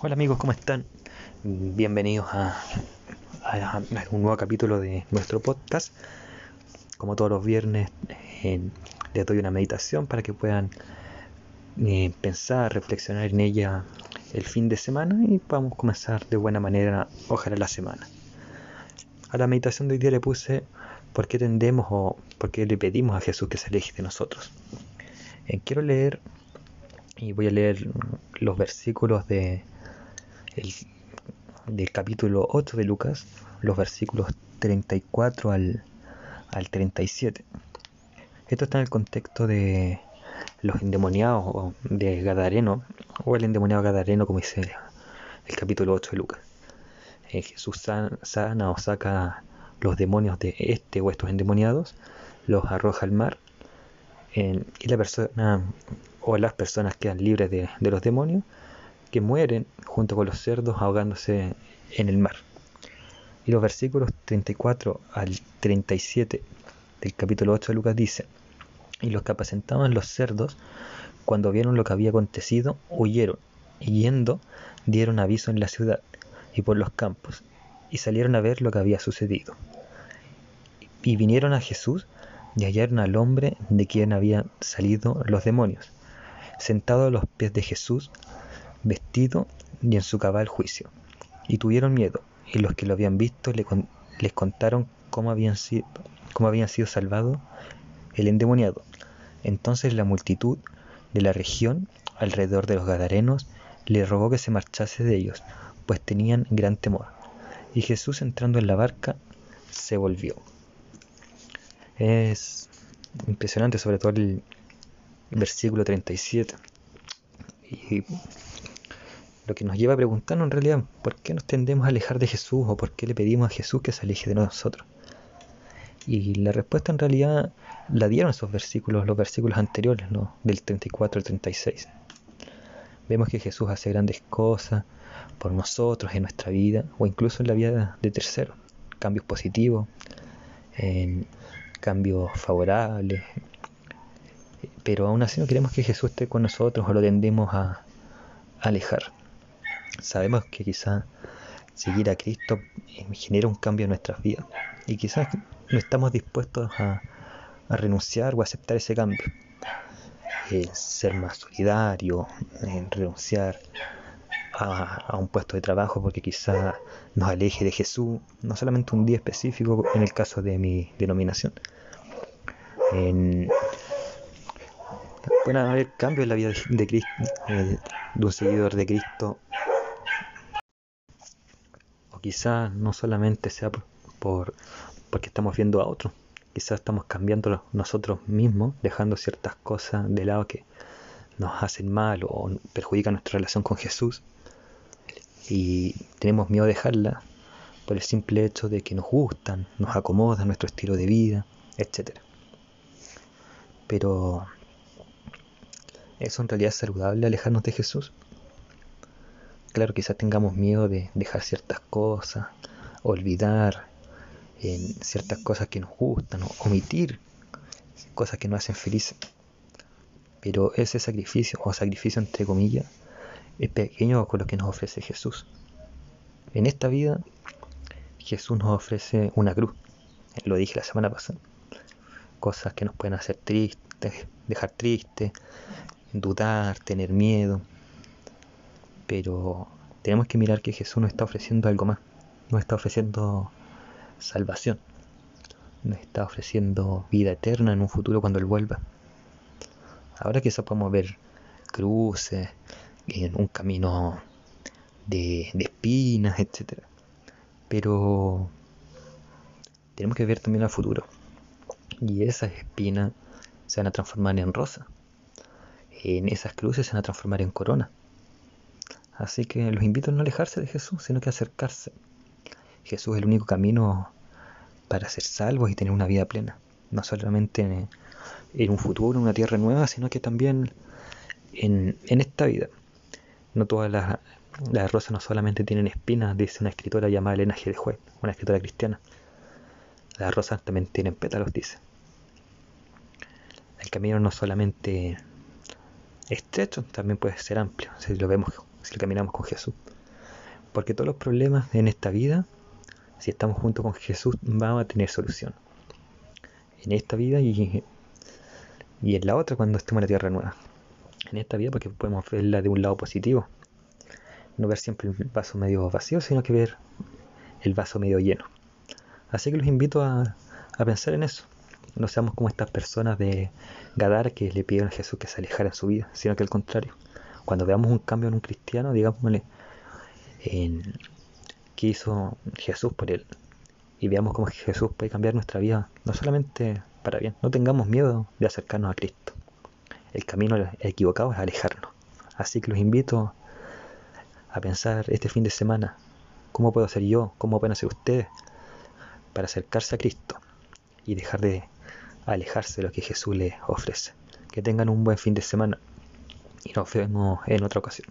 Hola amigos, ¿cómo están? Bienvenidos a, un nuevo capítulo de nuestro podcast. Como todos los viernes, eh, les doy una meditación para que puedan eh, pensar, reflexionar en ella el fin de semana y podamos comenzar de buena manera, ojalá la semana. A la meditación de hoy día le puse por qué tendemos o por qué le pedimos a Jesús que se aleje de nosotros. Eh, quiero leer y voy a leer los versículos de el- del capítulo 8 de Lucas, los versículos 34 al, al 37. Esto está en el contexto de los endemoniados de Gadareno, o el endemoniado Gadareno, como dice el, capítulo 8 de Lucas. Eh, Jesús san- sana o saca los demonios de este o estos endemoniados, los arroja al mar, y la persona o las personas quedan libres de, de los demonios que mueren junto con los cerdos ahogándose en el mar. Y los versículos 34 al 37 del capítulo 8 de Lucas dice, y los que apacentaban los cerdos, cuando vieron lo que había acontecido, huyeron, y yendo dieron aviso en la ciudad y por los campos, y salieron a ver lo que había sucedido. Y vinieron a Jesús y hallaron al hombre de quien habían salido los demonios, sentado a los pies de Jesús, vestido y en su cabal juicio. Y tuvieron miedo, y los que lo habían visto le con- les contaron cómo habían, sido, cómo habían sido salvados el endemoniado. Entonces la multitud de la región alrededor de los Gadarenos le rogó que se marchase de ellos, pues tenían gran temor. Y Jesús entrando en la barca se volvió. Es impresionante, sobre todo el versículo 37. Y lo que nos lleva a preguntarnos en realidad, ¿por qué nos tendemos a alejar de Jesús o por qué le pedimos a Jesús que se aleje de nosotros? Y la respuesta en realidad la dieron esos versículos, los versículos anteriores, ¿no? del 34 al 36. Vemos que Jesús hace grandes cosas por nosotros en nuestra vida o incluso en la vida de terceros, cambios positivos, en cambios favorables, pero aún así no queremos que Jesús esté con nosotros o lo tendemos a alejar. Sabemos que quizás seguir a Cristo eh, genera un cambio en nuestras vidas y quizás no estamos dispuestos a, renunciar o a aceptar ese cambio. Ser más solidario, eh, renunciar a, un puesto de trabajo porque quizá nos aleje de Jesús, no solamente un día específico en el caso de mi denominación. En- pueden haber cambios en la vida de, de Cristo, eh, de un seguidor de Cristo, o quizá no solamente sea por, por- porque estamos viendo a otros, quizás estamos cambiando nosotros mismos, dejando ciertas cosas de lado que nos hacen mal o perjudican nuestra relación con Jesús y tenemos miedo de dejarla por el simple hecho de que nos gustan, nos acomodan nuestro estilo de vida, etc. Pero ¿eso en realidad es saludable alejarnos de Jesús? Claro, quizás tengamos miedo de dejar ciertas cosas, olvidar en ciertas cosas que nos gustan, omitir cosas que nos hacen felices. Pero ese sacrificio, o sacrificio entre comillas, es pequeño con lo que nos ofrece Jesús. En esta vida, Jesús nos ofrece una cruz. Lo dije la semana pasada. Cosas que nos pueden hacer tristes, dejar tristes, dudar, tener miedo. Pero tenemos que mirar que Jesús nos está ofreciendo algo más. Nos está ofreciendo salvación. Nos está ofreciendo vida eterna en un futuro cuando Él vuelva. Ahora quizás podemos ver cruces, en un camino de, espinas, etc. Pero tenemos que ver también al futuro. Y esas espinas se van a transformar en rosa. En esas cruces se van a transformar en corona. Así que los invito a no alejarse de Jesús, sino que acercarse. Jesús es el único camino para ser salvos y tener una vida plena. No solamente en, un futuro, en una tierra nueva, sino que también en, esta vida. No todas las, las rosas no solamente tienen espinas, dice una escritora llamada Elena G. de Juez, una escritora cristiana. Las rosas también tienen pétalos, dice. El camino no solamente estrecho, también puede ser amplio. Si lo vemos si caminamos con Jesús. Porque todos los problemas en esta vida, si estamos junto con Jesús, vamos a tener solución. En esta vida y, y en la otra cuando estemos en la tierra nueva. En esta vida porque podemos verla de un lado positivo. No ver siempre el vaso medio vacío, sino que ver el vaso medio lleno. Así que los invito a, a pensar en eso. No seamos como estas personas de Gadar que le pidieron a Jesús que se alejara en su vida, sino que al contrario. Cuando veamos un cambio en un cristiano, digámosle en qué hizo Jesús por él. Y veamos cómo Jesús puede cambiar nuestra vida, no solamente para bien. No tengamos miedo de acercarnos a Cristo. El camino equivocado es alejarnos. Así que los invito a pensar este fin de semana, ¿cómo puedo ser yo? ¿Cómo pueden hacer ustedes para acercarse a Cristo y dejar de alejarse de lo que Jesús les ofrece? Que tengan un buen fin de semana y nos vemos en otra ocasión.